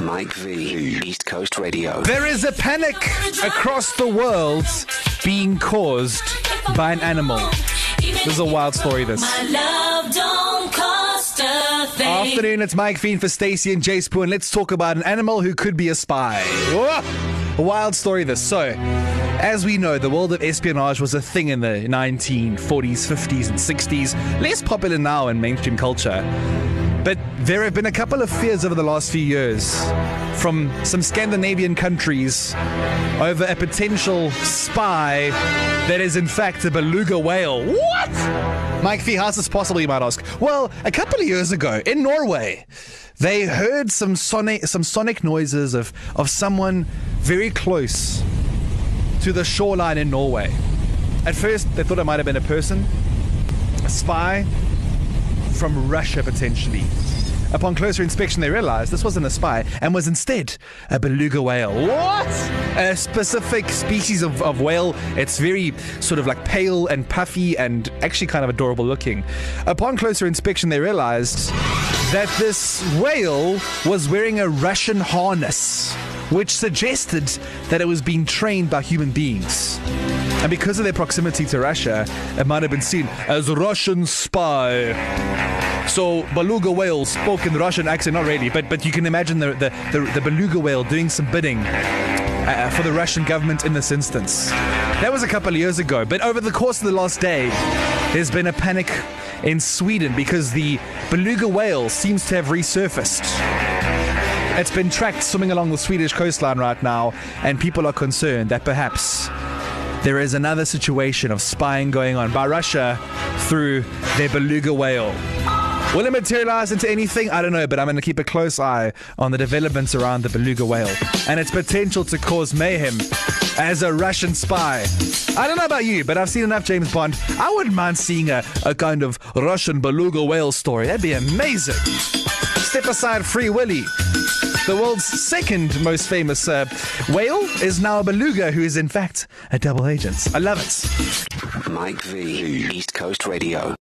Mike V, East Coast Radio. There is a panic across the world being caused by an animal. This is a wild story, this. Afternoon, it's Mike V in for Stacey and Jay Spoon. Let's talk about an animal who could be a spy. Whoa! A wild story, this. So, as we know, the world of espionage was a thing in the 1940s, 50s, and 60s. Less popular now in mainstream culture. But there have been a couple of fears over the last few years from some Scandinavian countries over a potential spy that is, in fact, a beluga whale. What? Mike V, how's this possible, you might ask? Well, a couple of years ago in Norway, they heard some sonic, some sonic noises of, of someone very close to the shoreline in Norway. At first, they thought it might have been a person, a spy, from Russia potentially. Upon closer inspection, they realized this wasn't a spy and was instead a beluga whale. What? A specific species of, of whale. It's very sort of like pale and puffy and actually kind of adorable looking. Upon closer inspection, they realized that this whale was wearing a Russian harness, which suggested that it was being trained by human beings. And because of their proximity to Russia, it might have been seen as a Russian spy. So beluga whale spoke in the Russian accent, not really, but but you can imagine the the, the, the beluga whale doing some bidding uh, for the Russian government in this instance. That was a couple of years ago, but over the course of the last day, there's been a panic in Sweden because the beluga whale seems to have resurfaced. It's been tracked swimming along the Swedish coastline right now, and people are concerned that perhaps there is another situation of spying going on by Russia through their beluga whale. Will it materialize into anything? I don't know, but I'm going to keep a close eye on the developments around the beluga whale and its potential to cause mayhem as a Russian spy. I don't know about you, but I've seen enough James Bond. I wouldn't mind seeing a, a kind of Russian beluga whale story. That'd be amazing. Step aside, Free Willy. The world's second most famous uh, whale is now a beluga who is, in fact, a double agent. I love it. Mike V, East Coast Radio.